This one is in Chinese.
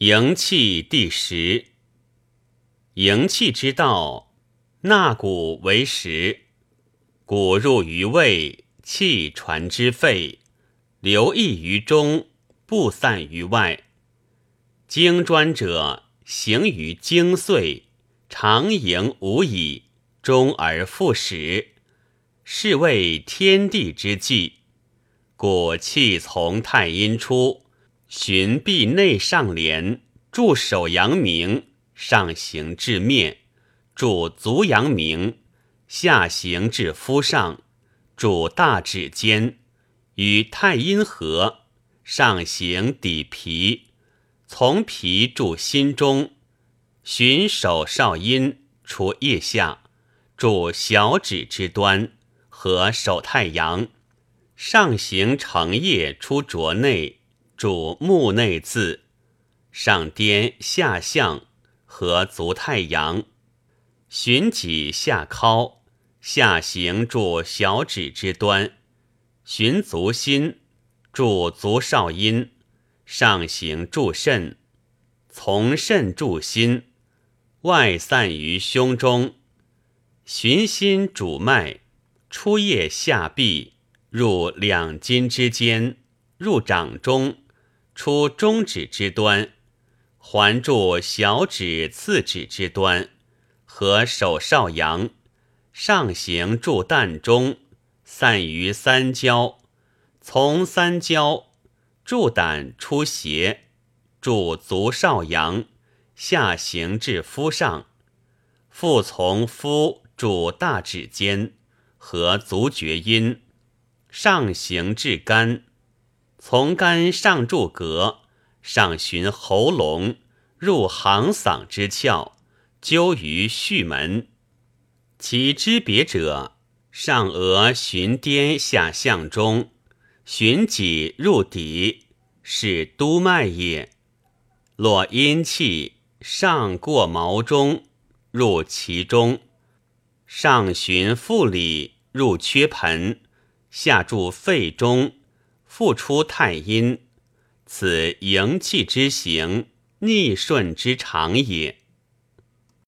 营气第十。营气之道，纳谷为食。谷入于胃，气传之肺，流溢于中，不散于外。经专者，行于经岁，常营无已，终而复始，是谓天地之纪。故气从太阴出。循臂内上廉，助手阳明，上行至面，助足阳明，下行至肤上，助大指尖，与太阴合，上行抵脾，从脾助心中，循手少阴出腋下，助小指之端，和手太阳，上行成腋出浊内。主目内眦，上颠下向，合足太阳，循脊下尻，下行注小指之端，循足心，注足少阴，上行注肾，从肾注心，外散于胸中，循心主脉，出腋下臂，入两筋之间，入掌中。出中指之端，环住小指、次指之端，和手少阳，上行注膻中，散于三焦，从三焦注胆出胁，注足少阳，下行至肤上，复从肤注大指间，和足厥阴，上行至肝。从肝上注膈，上循喉咙，入行嗓之窍，灸于序门。其之别者，上额循颠下向中，循脊入底，是督脉也。络阴气，上过毛中，入其中，上循腹里，入缺盆，下注肺中。复出太阴，此营气之行，逆顺之常也。